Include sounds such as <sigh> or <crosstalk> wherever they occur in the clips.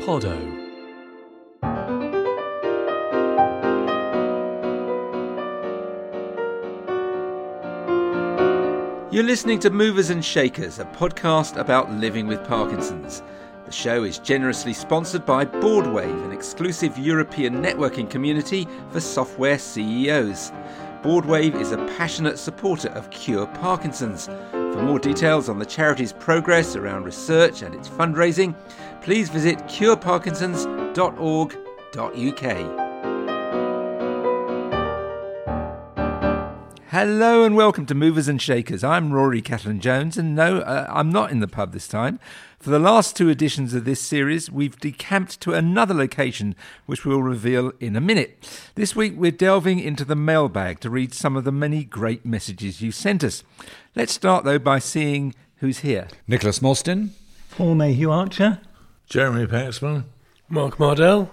Podot. You're listening to Movers and Shakers, a podcast about living with Parkinson's. The show is generously sponsored by Boardwave, an exclusive European networking community for software CEOs. Boardwave is a passionate supporter of Cure Parkinson's. For more details on the charity's progress around research and its fundraising, please visit cureparkinsons.org.uk. Hello and welcome to Movers and Shakers. I'm Rory Cellan Jones, and no, uh, I'm not in the pub this time. For the last two editions of this series, we've decamped to another location, which we'll reveal in a minute. This week, we're delving into the mailbag to read some of the many great messages you sent us. Let's start, though, by seeing who's here. Nicholas Mostyn. Paul Mayhew Archer. Jeremy Paxman. Mark Mardell.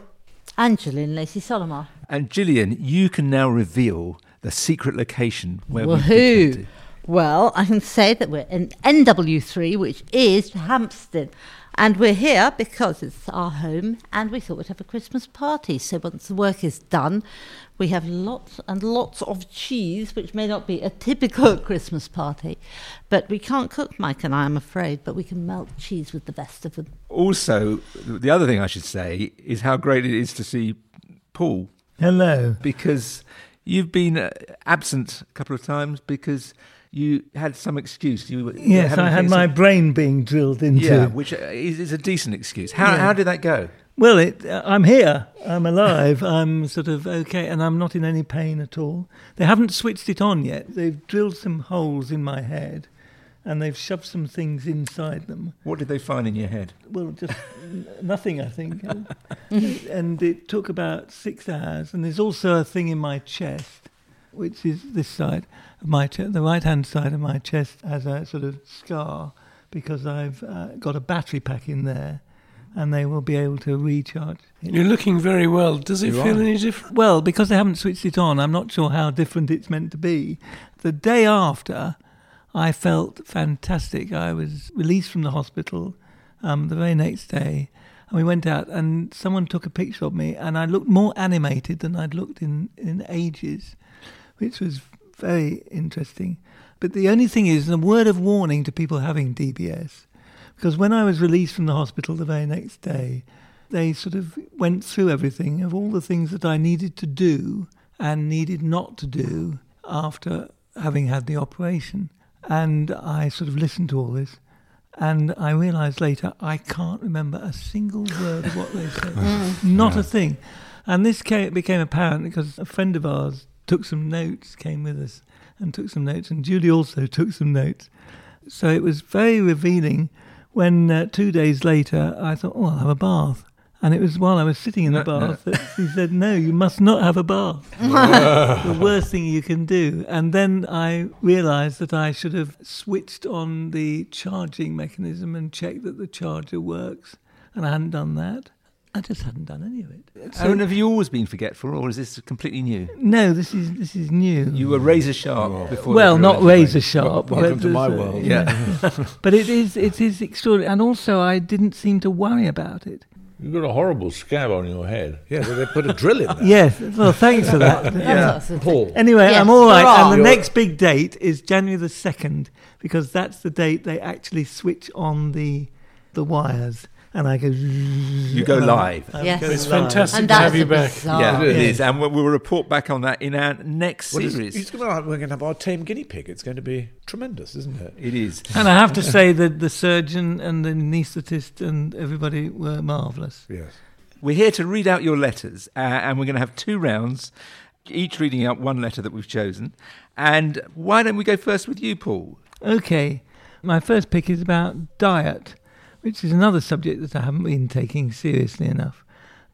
Gillian Lacey Solymar. And Gillian, you can now reveal the secret location where we've Woohoo! decamped. Well, I can say that we're in NW3, which is Hampstead. And we're here because it's our home and we thought we'd have a Christmas party. So once the work is done, we have lots and lots of cheese, which may not be a typical <laughs> Christmas party. But we can't cook, Mike and I, I'm afraid, but we can melt cheese with the best of them. Also, the other thing I should say is how great it is to see Paul Hello. because you've been uh, absent a couple of times because you had some excuse. You were Yes, I had my that- brain being drilled into. yeah, which uh, is, is a decent excuse. How Yeah. how did that go? Well, it, uh, I'm here. I'm alive. <laughs> I'm sort of okay, and I'm not in any pain at all. They haven't switched it on yet. They've drilled some holes in my head, and they've shoved some things inside them. What did they find in your head? Well, just nothing, I think. <laughs> <laughs> and it took about six hours. And there's also a thing in my chest, which is this side of my chest. The right hand side of my chest has a sort of scar because I've uh, got a battery pack in there, and they will be able to recharge. it. You're looking very well. Does it You feel are. any different? Well, because they haven't switched it on, I'm not sure how different it's meant to be. The day after, I felt fantastic. I was released from the hospital um, the very next day, and we went out, and someone took a picture of me, and I looked more animated than I'd looked in, in ages, which was very interesting. But the only thing is, a word of warning to people having DBS, because when I was released from the hospital the very next day, they sort of went through everything of all the things that I needed to do and needed not to do after having had the operation. And I sort of listened to all this. And I realised later I can't remember a single word of what they said. <laughs> Not a thing. And this came, became apparent because a friend of ours took some notes, came with us and took some notes. And Julie also <laughs> took some notes. So it was very revealing when uh, two days later I thought, oh, I'll have a bath. And it was while I was sitting in the No, no. bath that she said, no, you must not have a bath. <laughs> the worst thing you can do. And then I realized that I should have switched on the charging mechanism and checked that the charger works. And I hadn't done that. I just hadn't done any of it. So- and have you always been forgetful, or is this completely new? no, this is this is new. You were razor sharp before. well, not coronavirus. razor sharp. Wel- welcome but to my there's a- world. Yeah. <laughs> But it is it is extraordinary, and also I didn't seem to worry about it. You've got a horrible scab on your head. Yeah, so they put a drill in there. Yes, well, thanks for that. <laughs> That's awesome. Paul. Anyway, Yes, I'm all right. And the You're- next big date is January the second because that's the date they actually switch on the the wires, and I go. You You go live. Yes. It's fantastic And to have you back. bizarre- Yeah, it Yeah. is, and we'll we'll report back on that in our next Well, it's- series. it's gonna, we're going to have our tame guinea pig. It's going to be tremendous, isn't it? It is. And I have to say that the surgeon and the anaesthetist and everybody were marvellous. Yes. We're here to read out your letters, uh, and we're going to have two rounds, each reading out one letter that we've chosen. And why don't we go first with you, Paul? Okay, my first pick is about diet, which is another subject that I haven't been taking seriously enough.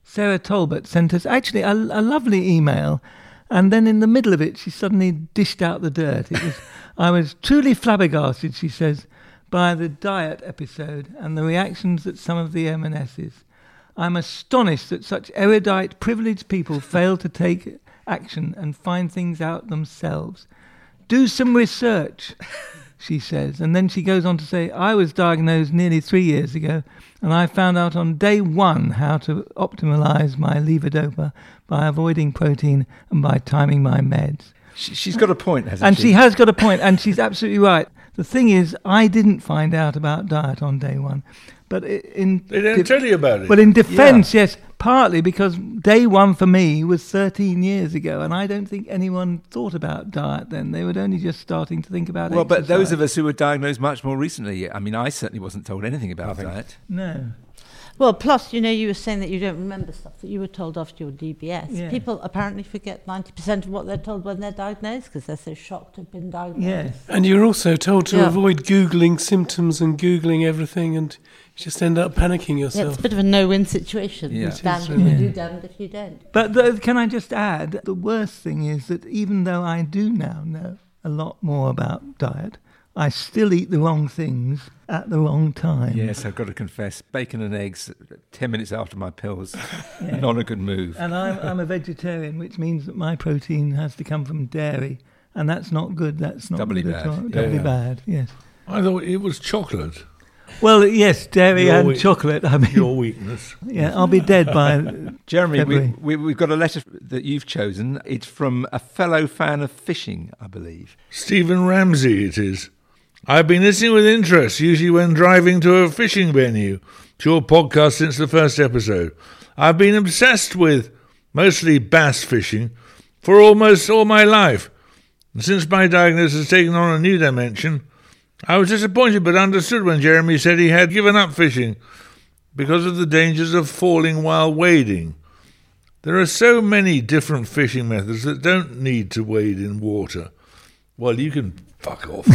Sarah Talbot sent us actually a, a lovely email, and then in the middle of it, she suddenly dished out the dirt. Was, I was truly flabbergasted, she says, by the diet episode and the reactions that some of the M&Ss. I'm astonished that such erudite, privileged people fail to take action and find things out themselves. Do some research. <laughs> she says. And then she goes on to say, I was diagnosed nearly three years ago, and I found out on day one how to optimize my levodopa by avoiding protein and by timing my meds. She, she's got a point, hasn't And she? And she has got a point, and she's absolutely right. The thing is, I didn't find out about diet on day one, but in They don't de- tell you about it. but in defence, yes, partly because day one for me was 13 years ago, and I don't think anyone thought about diet then. They were only just starting to think about it. Well, but those of us who were diagnosed much more recently, I mean, I certainly wasn't told anything about Nothing. diet. no. Well, plus, you know, you were saying that you don't remember stuff that you were told after your DBS. Yeah. People apparently forget 90% of what they're told when they're diagnosed because they're so shocked to have been diagnosed. Yes. And you're also told to Yeah. avoid Googling symptoms and Googling everything, and you just end up panicking Yeah, it's a bit of a no-win situation. Yeah. It's damned if you do, damned if you don't. But the, can I just add, the worst thing is that even though I do now know a lot more about diet, I still eat the wrong things at the wrong time. Yes, I've got to confess, bacon and eggs 10 minutes after my pills, <laughs> not a good move. And I'm, I'm a vegetarian, which means that my protein has to come from dairy, and that's not good. That's not Doubly good at bad. all. Yeah, Doubly yeah. bad. Yes. I thought it was chocolate, Well, yes, dairy Your and weak- chocolate. I mean, your weakness. <laughs> yeah, I'll be dead by. <laughs> Jeremy, We, we, we've got a letter that you've chosen. It's from a fellow fan of fishing, I believe. Stephen Ramsey, it is. I've been listening with interest, usually when driving to a fishing venue, to your podcast since the first episode. I've been obsessed with mostly bass fishing for almost all my life. And since my diagnosis has taken on a new dimension, I was disappointed but understood when Jeremy said he had given up fishing because of the dangers of falling while wading. There are so many different fishing methods that don't need to wade in water. Well, you can fuck off.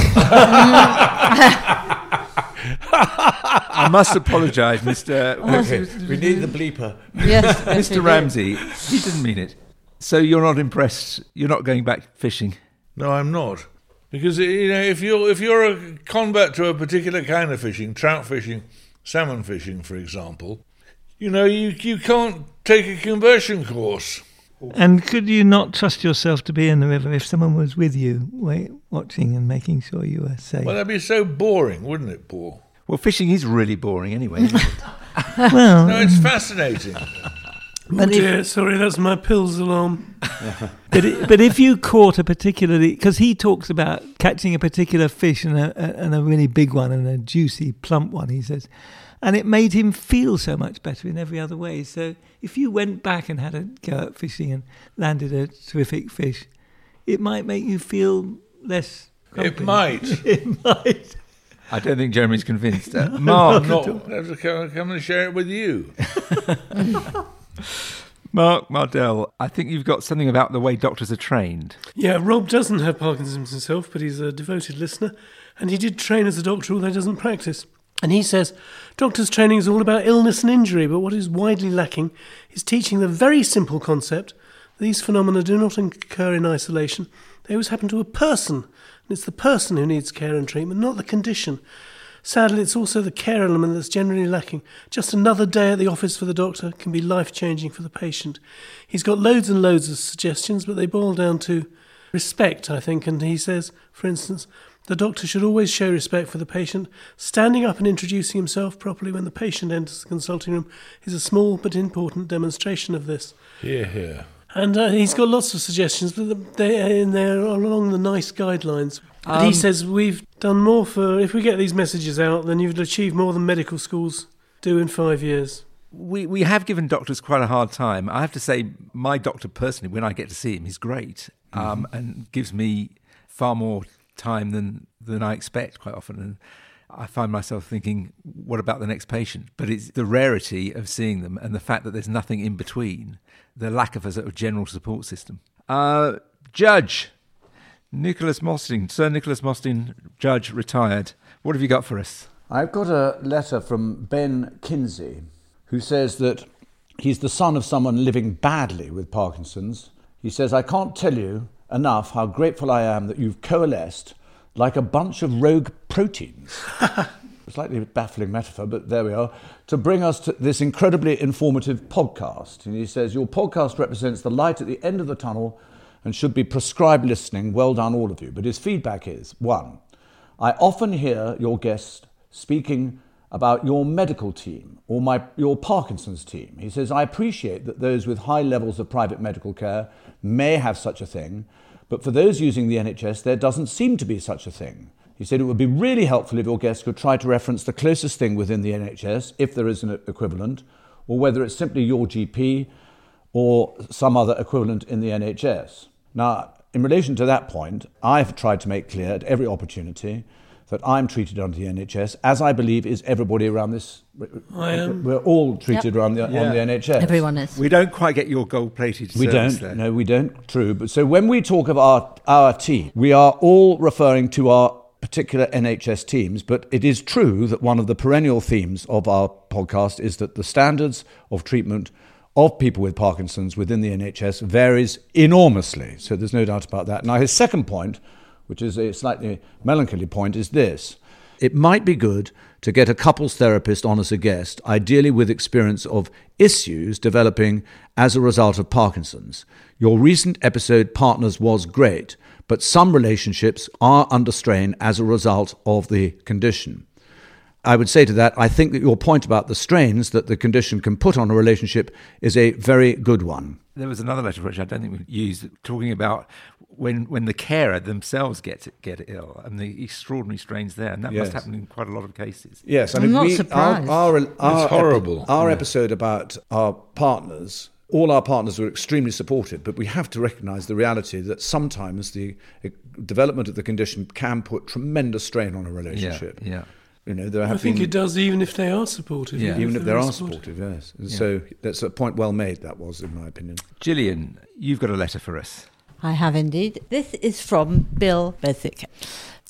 I must apologise, Mr. Oh, okay, we need the bleeper. Yes, yes, we Mr. do. Ramsey. He didn't mean it. So you're not impressed. You're not going back fishing. no, I'm not. Because you know, if you're if you're a convert to a particular kind of fishing, trout fishing, salmon fishing, for example, you know, you you can't take a conversion course. And could you not trust yourself to be in the river if someone was with you, wait, watching and making sure you were safe? Well, that'd be so boring, wouldn't it, Paul? Well, fishing is really boring anyway. <laughs> Well, No, it's fascinating. Oh dear, sorry, that's my pills alarm. <laughs> but, it, but if you caught a particularly, because he talks about catching a particular fish and a, a, and a really big one and a juicy, plump one, he says, and it made him feel so much better in every other way. So if you went back and had a go at fishing and landed a terrific fish, it might make you feel less. it might. <laughs> It might. I don't think Jeremy's convinced. Uh, <laughs> Mark, I'm not. Have to come, come and share it with you. <laughs> Mark Mardell, I think you've got something about the way doctors are trained. Yeah, Rob doesn't have Parkinson's himself, but he's a devoted listener, and he did train as a doctor, although he doesn't practice. And he says, doctors' training is all about illness and injury, but what is widely lacking is teaching the very simple concept these phenomena do not occur in isolation. They always happen to a person, and it's the person who needs care and treatment, not the condition. Sadly, it's also the care element that's generally lacking. Just another day at the office for the doctor can be life changing for the patient. He's got loads and loads of suggestions, but they boil down to respect, I think. And he says, for instance, the doctor should always show respect for the patient. Standing up and introducing himself properly when the patient enters the consulting room is a small but important demonstration of this. Here, here. And uh, he's got lots of suggestions, but they in there along the NICE guidelines. But he says we've done more for if we get these messages out, then you've achieved more than medical schools do in five years. We, we have given doctors quite a hard time. I have to say, my doctor personally, when I get to see him, he's great um, and gives me far more time than, than I expect quite often. And I find myself thinking, what about the next patient? But it's the rarity of seeing them and the fact that there's nothing in between, the lack of a sort of general support system. Uh, judge, Nicholas Mostyn, Sir Nicholas Mostyn, judge, retired. What have you got for us? I've got a letter from Ben Kinsey who says that he's the son of someone living badly with Parkinson's. He says, I can't tell you enough how grateful I am that you've coalesced like a bunch of rogue proteins. <laughs> Slightly baffling metaphor, but there we are. To bring us to this incredibly informative podcast. And he says, Your podcast represents the light at the end of the tunnel and should be prescribed listening. Well done, all of you. But his feedback is one, I often hear your guests speaking about your medical team or my, your Parkinson's team. He says, I appreciate that those with high levels of private medical care may have such a thing, but for those using the NHS, there doesn't seem to be such a thing. He said it would be really helpful if your guests could try to reference the closest thing within the NHS, if there is an equivalent, or whether it's simply your GP or some other equivalent in the NHS. Now, in relation to that point, I've tried to make clear at every opportunity that I'm treated under the NHS, as I believe is everybody around this. I am. We're all treated Yep. around the, Yeah. on the NHS. Everyone is. We don't quite get your gold-plated We don't. there. No, we don't. True. But so when we talk of our, our team, we are all referring to our particular NHS teams. But it is true that one of the perennial themes of our podcast is that the standards of treatment of people with Parkinson's within the NHS varies enormously. So there's no doubt about that. Now, his second point, which is a slightly melancholy point, is this. It might be good to get a couples therapist on as a guest, ideally with experience of issues developing as a result of Parkinson's. Your recent episode, Partners, was great, but some relationships are under strain as a result of the condition. I would say to that, I think that your point about the strains that the condition can put on a relationship is a very good one. There was another letter which I don't think we used, talking about when when the carer themselves get get ill and the extraordinary strains there, and that must happen in quite a lot of cases. Yes, I I'm not we, surprised. Our, our, our It's horrible. our episode about our partners, all our partners were extremely supportive, but we have to recognise the reality that sometimes the development of the condition can put tremendous strain on a relationship. yeah. yeah. You know, there I think been it does, even if they are supportive. Yeah. even if they they're are supportive. Yes, And so that's a point well made. That was, in my opinion. Gillian, you've got a letter for us. I have indeed. This is from Bill Beswick.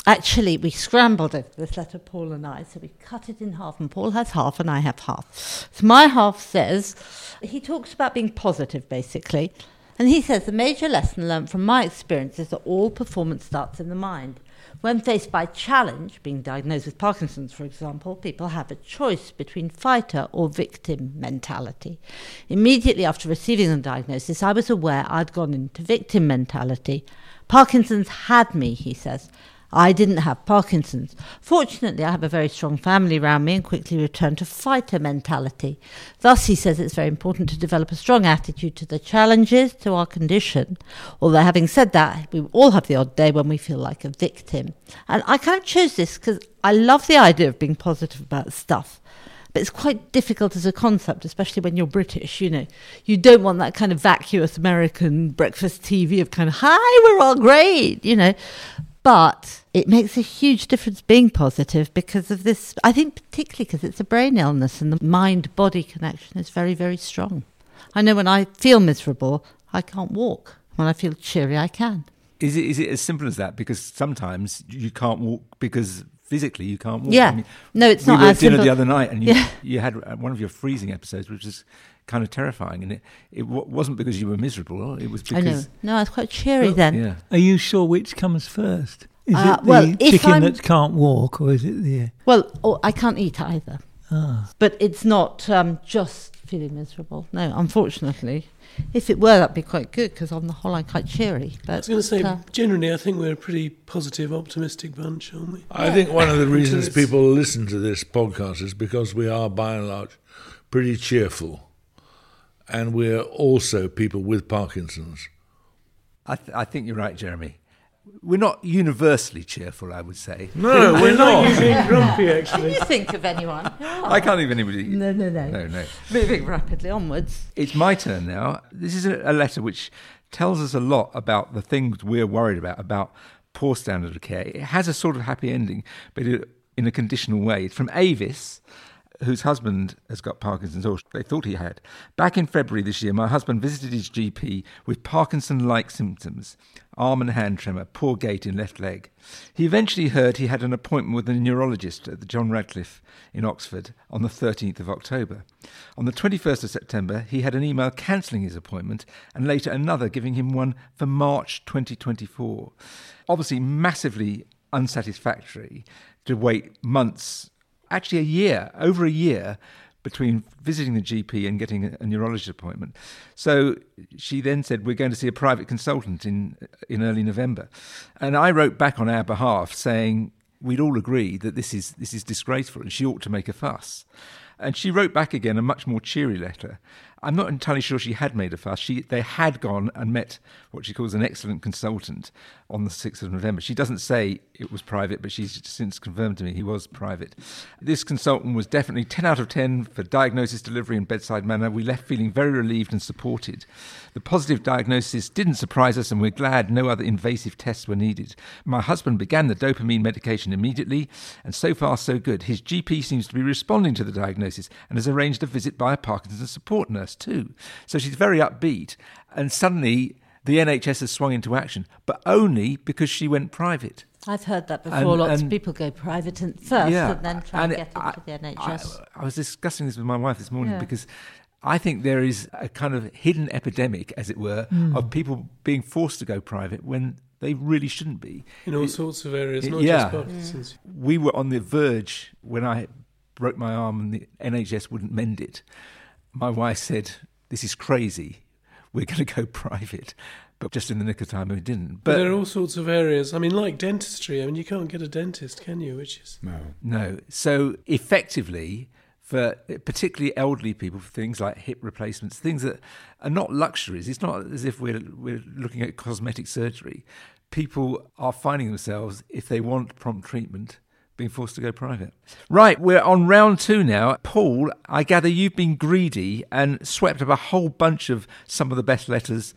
Actually, we scrambled over this letter, Paul and I, so we cut it in half, and Paul has half, and I have half. So my half says he talks about being positive, basically, and he says the major lesson learned from my experience is that all performance starts in the mind. When faced by challenge, being diagnosed with Parkinson's, for example, people have a choice between fighter or victim mentality. Immediately after receiving the diagnosis, I was aware I'd gone into victim mentality. Parkinson's had me, he says. I didn't have Parkinson's. Fortunately, I have a very strong family around me and quickly returned to fighter mentality. Thus, he says it's very important to develop a strong attitude to the challenges to our condition. Although, having said that, we all have the odd day when we feel like a victim. And I kind of chose this because I love the idea of being positive about stuff. But it's quite difficult as a concept, especially when you're British, you know. You don't want that kind of vacuous American breakfast TV of kind of, hi, we're all great, you know. But it makes a huge difference being positive because of this. I think, particularly because it's a brain illness and the mind body connection is very, very strong. I know when I feel miserable, I can't walk. When I feel cheery, I can. Is it is it as simple as that? Because sometimes you can't walk because physically you can't walk. Yeah. No, it's we not were as at dinner the other night, and you Yeah. you had one of your freezing episodes, which was kind of terrifying, and it it w- wasn't because you were miserable. It was because I know. because No, I was quite cheery then. yeah. Are you sure which comes first? Is Uh, it the well, chicken I'm- that can't walk, or is it the? Well, oh, I can't eat either. Ah. But it's not um, just feeling miserable. No, unfortunately. If it were, that'd be quite good because on the whole, I'm quite cheery. But I was going to say, uh, generally, I think we're a pretty positive, optimistic bunch, aren't we? I think one of the <laughs> reasons people listen to this podcast is because we are, by and large, pretty cheerful. And we're also people with Parkinson's. I th- I think you're right, Jeremy. We're not universally cheerful, I would say. No, we're You not. being grumpy, actually. can you think of anyone? who? I can't oh. even anybody. No, no, no, No, no. Moving rapidly onwards. It's my turn now. This is a, a letter which tells us a lot about the things we're worried about, about poor standard of care. It has a sort of happy ending, but it, in a conditional way. It's from Avis, whose husband has got Parkinson's, or they thought he had. Back in February this year, my husband visited his GP with Parkinson like symptoms arm and hand tremor, poor gait in left leg. He eventually heard he had an appointment with a neurologist at the John Radcliffe in Oxford on the 13th of October. On the 21st of September, he had an email cancelling his appointment and later another giving him one for March 2024. Obviously, massively unsatisfactory to wait months, actually a year, over a year, between visiting the GP and getting a, neurologist appointment. So she then said, "We're going to see a private consultant in in early November," and I wrote back on our behalf saying. we'd all agree that this is this is disgraceful and she ought to make a fuss. And she wrote back again a much more cheery letter. I'm not entirely sure she had made a fuss. She, they had gone and met what she calls an excellent consultant on the 6th of November. She doesn't say it was private, but she's since confirmed to me he was private. This consultant was definitely 10 out of 10 for diagnosis, delivery, and bedside manner. We left feeling very relieved and supported. The positive diagnosis didn't surprise us, and we're glad no other invasive tests were needed. My husband began the dopamine medication immediately, and so far, so good. His GP seems to be responding to the diagnosis and has arranged a visit by a Parkinson's support nurse too. So she's very upbeat, and suddenly the NHS has swung into action, but only because she went private. I've heard that before. And- Lots and- of people go private and first and then try and, and get I- into the NHS. I, I was discussing this with my wife this morning Yeah. because I think there is a kind of hidden epidemic, as it were, Hmm. of people being forced to go private when they really shouldn't be. in all It- sorts of areas, it- not yeah. just Parkinson's. we were on the verge when I broke my arm and the NHS wouldn't mend it. My wife said, "This is crazy. We're going to go <laughs> private." But just in the nick of time, we didn't. But, But there are all sorts of areas. I mean, like dentistry. I mean, you can't get a dentist, can you? Which is No. No. So effectively, for particularly elderly people, for things like hip replacements, things that are not luxuries. It's not as if we're we're looking at cosmetic surgery. People are finding themselves, if they want prompt treatment, being forced to go private. Right, we're on round two now. Paul, I gather you've been greedy and swept up a whole bunch of some of the best letters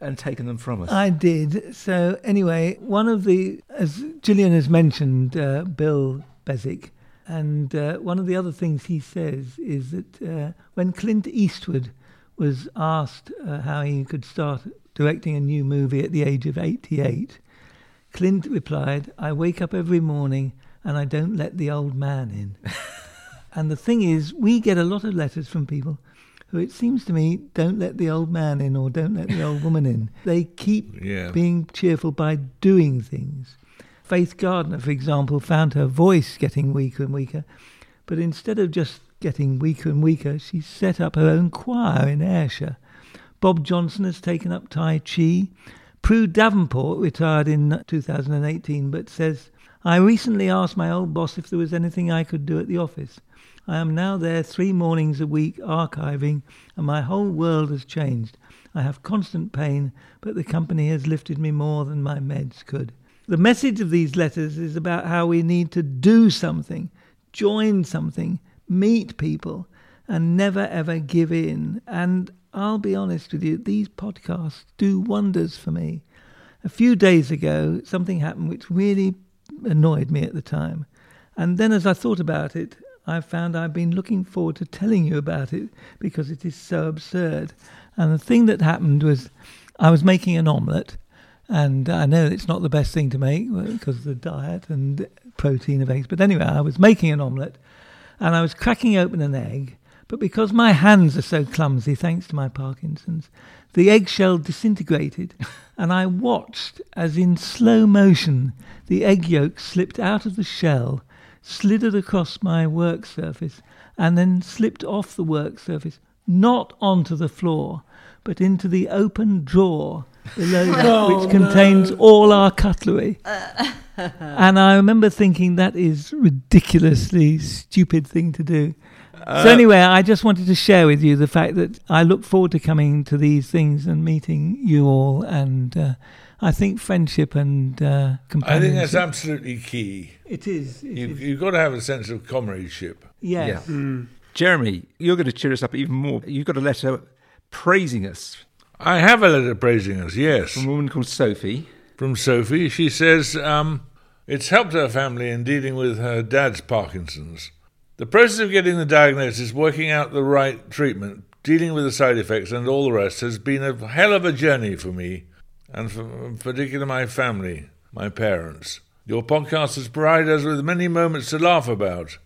and taken them from us. I did. So anyway, one of the, as Gillian has mentioned, uh, Bill Beswick, and uh, one of the other things he says is that uh, when Clint Eastwood was asked uh, how he could start directing a new movie at the age of 88, Clint replied, "I wake up every morning and I don't let the old man in." <laughs> and the thing is, we get a lot of letters from people who it seems to me don't let the old man in or don't let the old woman in. They keep Yeah. being cheerful by doing things. Faith Gardner, for example, found her voice getting weaker and weaker, but instead of just getting weaker and weaker, she set up her own choir in Ayrshire. Bob Johnson has taken up Tai Chi. Prue Davenport retired in 2018, but says, I recently asked my old boss if there was anything I could do at the office. I am now there three mornings a week archiving, and my whole world has changed. I have constant pain, but the company has lifted me more than my meds could. The message of these letters is about how we need to do something, join something, meet people, and never ever give in. And I'll be honest with you, these podcasts do wonders for me. A few days ago, something happened which really annoyed me at the time. And then as I thought about it, I found I've been looking forward to telling you about it because it is so absurd. And the thing that happened was I was making an omelette, and I know it's not the best thing to make because of the diet and protein of eggs. But anyway, I was making an omelette, and I was cracking open an egg. But because my hands are so clumsy, thanks to my Parkinson's, the eggshell disintegrated, <laughs> and I watched as in slow motion the egg yolk slipped out of the shell, slithered across my work surface, and then slipped off the work surface, not onto the floor, but into the open drawer below that, <laughs> Oh, which contains all our cutlery. <laughs> and I remember thinking that is ridiculously stupid thing to do. So anyway, I just wanted to share with you the fact that I look forward to coming to these things and meeting you all, and uh, I think friendship and uh, I think that's absolutely key. it is. it You, is. you've got to have a sense of comradeship. yes. Yeah. Jeremy, you're going to cheer us up even more. You've got a letter praising us I have a letter praising us, yes. from a woman called Sophie. from Sophie. She says um, it's helped her family in dealing with her dad's Parkinson's. The process of getting the diagnosis, working out the right treatment, dealing with the side effects, and all the rest has been a hell of a journey for me, and for, in particular my family, my parents. Your podcast has provided us with many moments to laugh about.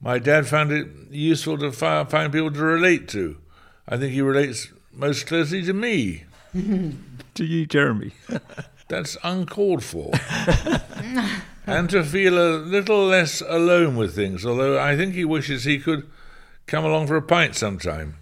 My dad found it useful to find people to relate to. I think he relates most closely to me. <laughs> To you, Jeremy. <laughs> That's uncalled for. <laughs> and to feel a little less alone with things, although I think he wishes he could come along for a pint sometime.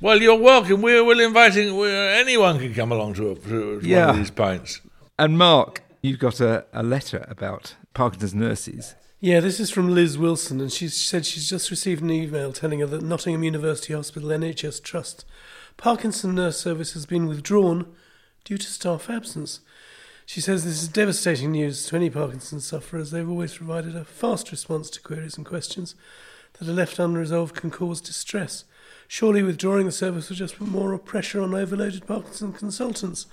Well, you're welcome. We're, we're inviting, we're, anyone can come along to, a, to one of these pints. And Mark, You've got a, a letter about Parkinson's nurses. Yeah, this is from Liz Wilson, and she said she's just received an email telling her that Nottingham University Hospital NHS Trust Parkinson nurse service has been withdrawn due to staff absence. She says this is devastating news to any Parkinson's sufferers. They've always provided a fast response to queries and questions that are left unresolved can cause distress. Surely withdrawing the service will just put more pressure on overloaded Parkinson consultants,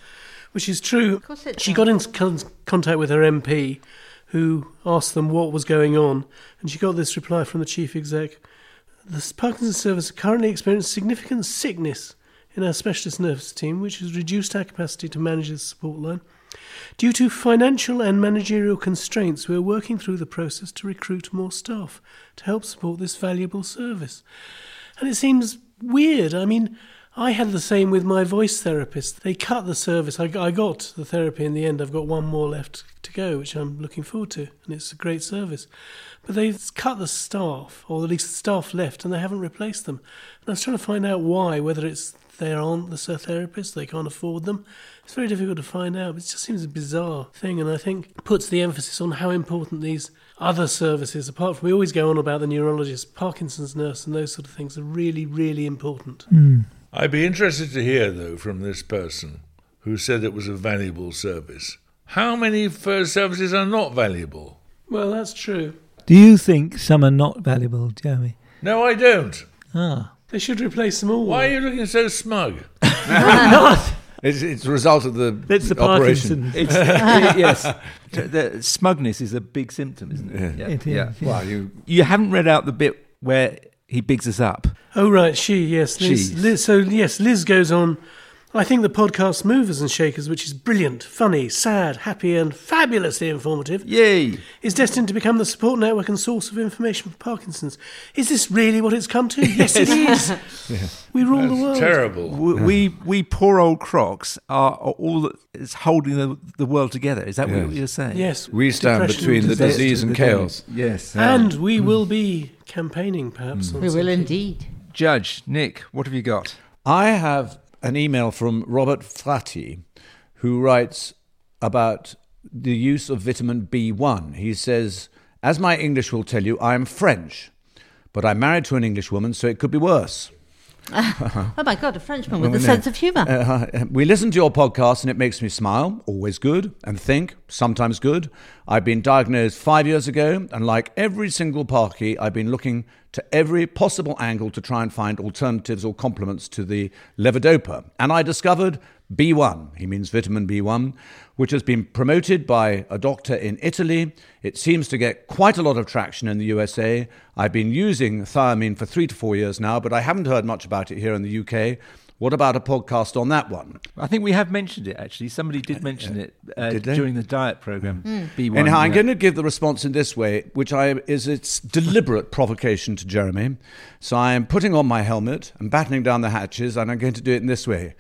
which is true. Of course it She got in con- contact with her MP, who asked them what was going on, and she got this reply from the chief exec. The Parkinson's service currently experiences significant sickness in our specialist nurse team, which has reduced our capacity to manage this support line. Due to financial and managerial constraints, we are working through the process to recruit more staff to help support this valuable service. And it seems weird. I mean, I had the same with my voice therapist. They cut the service. I, I got the therapy in the end. I've got one more left to go, which I'm looking forward to, and it's a great service. But they've cut the staff, or at least the staff left, and they haven't replaced them. And I was trying to find out why, whether it's they aren't the therapists, they can't afford them. It's very difficult to find out. But it just seems a bizarre thing, and I think puts the emphasis on how important these other services, apart from we always go on about the neurologist, Parkinson's nurse, and those sort of things, are really, really important. Hmm. I'd be interested to hear, though, from this person who said it was a valuable service. How many first services are not valuable? Well, that's true. Do you think some are not valuable, Jeremy? No, I don't. Ah. They should replace them all. Why are you looking so smug? <laughs> <laughs> It's, it's a result of the That's the operation. Parkinson's. <laughs> It's, yes. The smugness is a big symptom, isn't it? Yeah. It is, yeah. yeah. Well, you You haven't read out the bit where he bigs us up. Oh, right, she, yes. Liz, Liz, so, yes, Liz goes on. I think the podcast Movers and Shakers, which is brilliant, funny, sad, happy, and fabulously informative, Yay! is destined to become the support network and source of information for Parkinson's. Is this really what it's come to? <laughs> Yes, it is. We rule the world. Terrible. We, we we poor old crocs are, are all that is holding the, the world together. Is that Yes. what you're saying? Yes. we stand depression, between the disaster. disease and chaos. Yes. And we mm. will be campaigning, perhaps. Mm. on We will indeed. Judge Nick, what have you got? I have an email from Robert Frati, who writes about the use of vitamin B1. He says, As my English will tell you, I am French, but I'm married to an English woman, so it could be worse. <laughs> Oh my God, a Frenchman with a sense of humour. Uh, we listen to your podcast and it makes me smile, always good, and think, sometimes good. I've been diagnosed five years ago, and like every single parky, I've been looking to every possible angle to try and find alternatives or complements to the levodopa. And I discovered B1, he means vitamin B1, which has been promoted by a doctor in Italy. It seems to get quite a lot of traction in the USA. I've been using thiamine for three to four years now, but I haven't heard much about it here in the UK. What about a podcast on that one? I think we have mentioned it actually. Somebody did mention it uh, Did during the diet program. B1. Anyhow, I'm going to give the response in this way, which I is its deliberate <laughs> provocation to Jeremy. So I am putting on my helmet and battening down the hatches, and I'm going to do it in this way.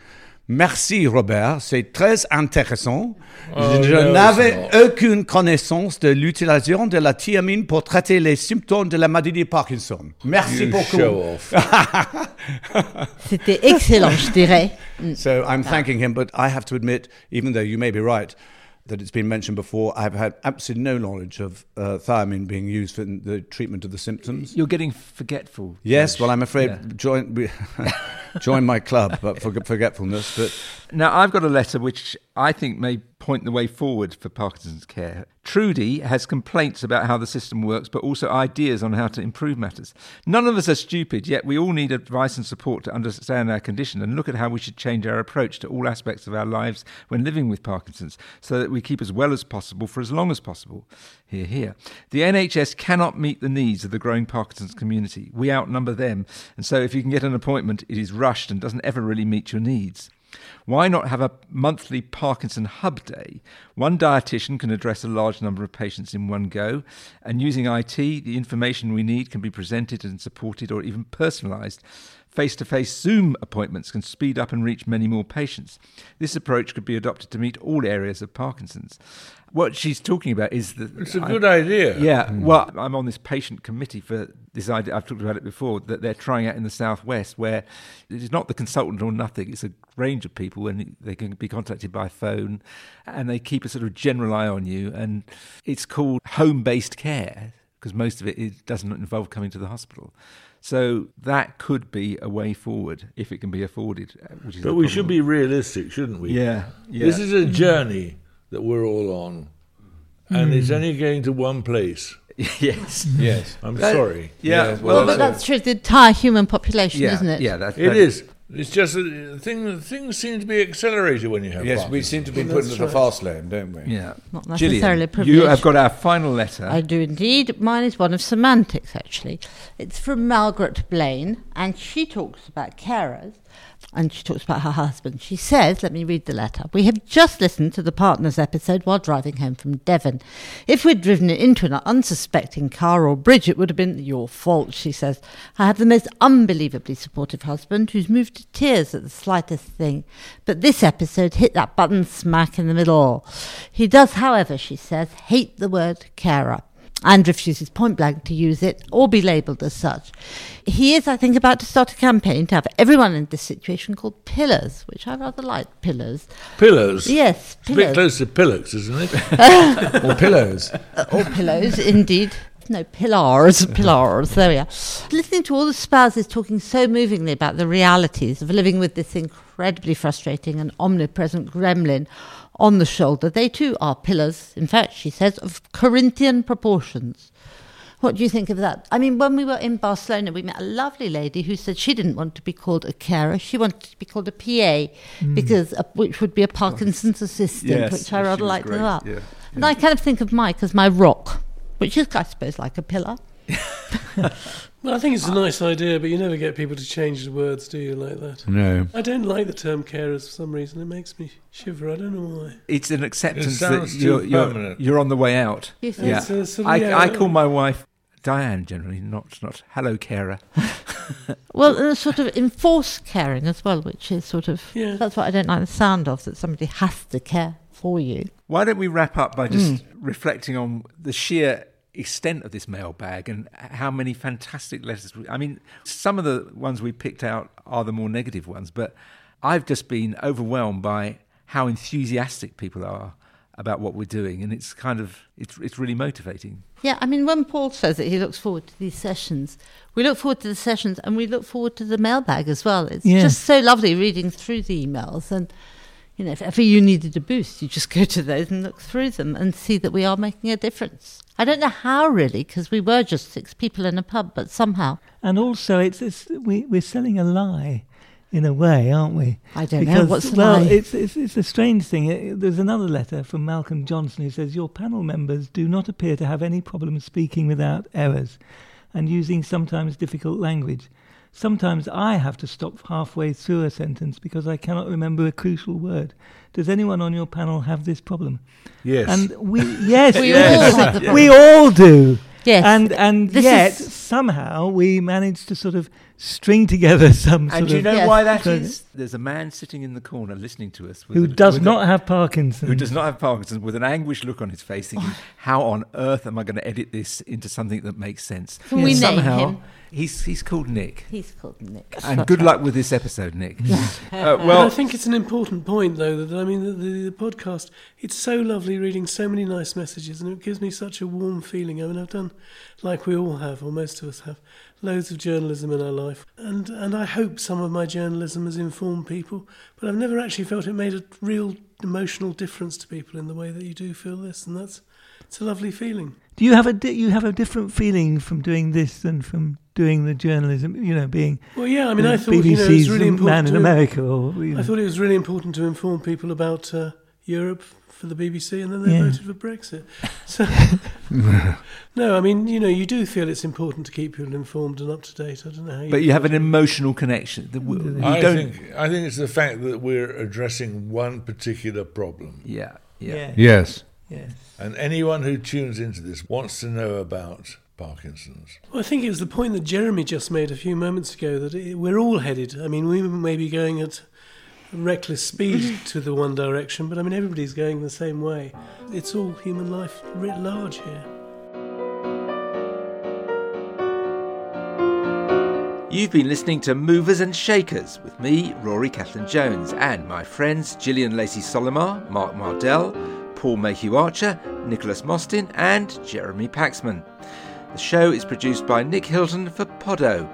Merci Robert, c'est très intéressant. Oh, Je no, n'avais aucune connaissance de l'utilisation de la thiamine pour traiter les symptômes de la maladie de Parkinson. Merci You beaucoup. <laughs> C'était excellent, je dirais. So I'm thanking him, but I have to admit, even though you may be right, that it's been mentioned before, I've had absolutely no knowledge of uh, thiamine being used for the treatment of the symptoms. You're getting forgetful. Yes, well, I'm afraid Yeah. join <laughs> join my club, but for forgetfulness. But Now, I've got a letter which I think may point the way forward for Parkinson's care. Trudy has complaints about how the system works, but also ideas on how to improve matters. None of us are stupid, yet we all need advice and support to understand our condition and look at how we should change our approach to all aspects of our lives when living with Parkinson's so that we keep as well as possible for as long as possible. Here, here. The NHS cannot meet the needs of the growing Parkinson's community. We outnumber them, and so if you can get an appointment, it is rushed and doesn't ever really meet your needs. Why not have a monthly Parkinson Hub Day? One dietitian can address a large number of patients in one go, and using IT, the information we need can be presented and supported or even personalised Face to face Zoom appointments can speed up and reach many more patients. This approach could be adopted to meet all areas of Parkinson's. What she's talking about is that It's a I- good idea. yeah, hmm. well, I'm on this patient committee for this idea. I've talked about it before that they're trying out in the southwest, where it's not the consultant or nothing. It's a range of people, and they can be contacted by phone, and they keep a sort of general eye on you. And it's called home-based care because most of it doesn't involve coming to the hospital. So that could be a way forward if it can be afforded. uh, Which is But we problem. should be realistic, shouldn't we? Yeah, yeah. This is a journey that we're all on, and it's only going to one place. <laughs> yes. Yes. I'm Uh, sorry. Yeah. Yeah, well, well, Well, but that's true. The entire human population, yeah, isn't it? Yeah, that's It is. It's just that thing, things seem to be accelerated when you have Yes, we seem to be put into the fast lane, don't we? Yeah. Not Gillian, necessarily you have got our final letter. I do indeed. Mine is one of semantics, actually. It's from Margaret Blaine, and she talks about carers, and she talks about her husband. She says, let me read the letter. We have just listened to the partners episode while driving home from Devon. If we'd driven into an unsuspecting car or bridge, it would have been your fault, she says. I have the most unbelievably supportive husband who's moved to tears at the slightest thing. But this episode hit that button smack in the middle. He does, however, she says, hate the word carer and refuses point blank to use it or be labelled as such. He is, I think, about to start a campaign to have everyone in this situation called pillars, which I rather like pillars. Pillars. Yes, It's a bit close to pillocks, isn't it? <laughs> Or pillows. Uh, or pillows, indeed. No, pillars, pillars, there we are. Listening to all the spouses talking so movingly about the realities of living with this incredibly frustrating and omnipresent gremlin on the shoulder, they too are pillars, in fact, she says, of Corinthian proportions. What do you think of that? I mean, when we were in Barcelona, we met a lovely lady who said she didn't want to be called a carer; she wanted to be called a PA, because uh, which would be a Parkinson's assistant, Yes, which I rather liked great, yeah, And I kind of think of Mike as my rock, which is, I suppose, like a pillar. <laughs> Well, I think it's a ah. nice idea, but you never get people to change the words, do you, like that? No. I don't like the term carers for some reason. It makes me shiver. I don't know why. It's an acceptance It that you're, you're, you're on the way out. You think? Yeah. It's a sort of- I, yeah, I call my wife Diane generally, not not hello carer. <laughs> Well, and a sort of enforced caring as well, which is sort of Yeah. that's what I don't like the sound of that somebody has to care for you. Why don't we wrap up by just mm. reflecting on the sheer extent of this mailbag and how many fantastic letters. We, I mean, some of the ones we picked out are the more negative ones, but I've just been overwhelmed by how enthusiastic people are about what we're doing, and it's kind of it's it's really motivating. Yeah, I mean, when Paul says that he looks forward to these sessions, we look forward to the sessions and we look forward to the mailbag as well. It's Yeah. just so lovely reading through the emails. And, you know, if ever you needed a boost, you just go to those and look through them and see that we are making a difference. I don't know how really, because we were just six people in a pub, but somehow. And also, it's, it's we, we're selling a lie in a way, aren't we? I don't know. What's the well, lie? it's, it's it's a strange thing. There's another letter from Malcolm Johnson who says your panel members do not appear to have any problem speaking without errors, and using sometimes difficult language. Sometimes I have to stop halfway through a sentence because I cannot remember a crucial word. Does anyone on your panel have this problem? Yes. And we yes, <laughs> We yes, all have the we all do. Yes. And and This yet somehow we manage to sort of string together <laughs> some sort And do you know Yes. why that is? There's a man sitting in the corner listening to us with who a- does with a- not have Parkinson's. who does not have Parkinson's, with an anguished look on his face, thinking, <laughs> "How on earth am I going to edit this into something that makes sense?" Can we name Somehow, him? he's he's called Nick, He's called Nick. and That's good right. luck with this episode, Nick. <laughs> uh, Well, I think it's an important point, though. That I mean, the, the, the podcast. It's so lovely reading so many nice messages, and it gives me such a warm feeling. I mean, I've done, like we all have, or most of us have, loads of journalism in our life, and and I hope some of my journalism has informed people. But I've never actually felt it made a real emotional difference to people in the way that you do feel this, and that's it's a lovely feeling. Do you have a di- you have a different feeling from doing this than from doing the journalism? You know, being Well, yeah, I mean, I thought BBC's you know, it's really man important. in to- America, or you know. I thought it was really important to inform people about uh, Europe for the BBC, and then they Yeah. voted for Brexit. <laughs> So, no, I mean, you know, you do feel it's important to keep people informed and up to date. I don't know how you. but you have an emotional connection. that w- You I don't. think I think it's the fact that we're addressing one particular problem, yeah, yeah, yeah, Yes. yes. and anyone who tunes into this wants to know about Parkinson's? Well, I think it was the point that Jeremy just made a few moments ago that it, we're all headed. I mean, we may be going at reckless speed to the one direction, but I mean, everybody's going the same way. It's all human life writ large here. You've been listening to Movers and Shakers with me, Rory Cellan Jones, and my friends Gillian Lacey Solymar, Mark Mardell, Paul Mayhew Archer, Nicholas Mostyn, and Jeremy Paxman. The show is produced by Nick Hilton for Podot.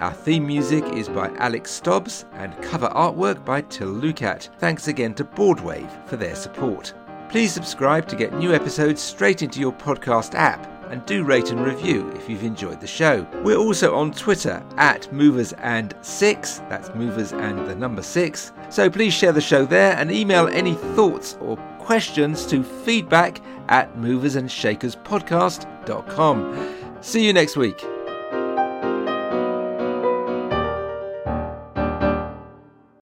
Our theme music is by Alex Stobbs and cover artwork by Till Lukat. Thanks again to Boardwave for their support. Please subscribe to get new episodes straight into your podcast app and do rate and review if you've enjoyed the show. We're also on Twitter at Movers and Six, that's Movers and the number six. So please share the show there and email any thoughts or questions to feedback at moversandshakerspodcast.com. See you next week.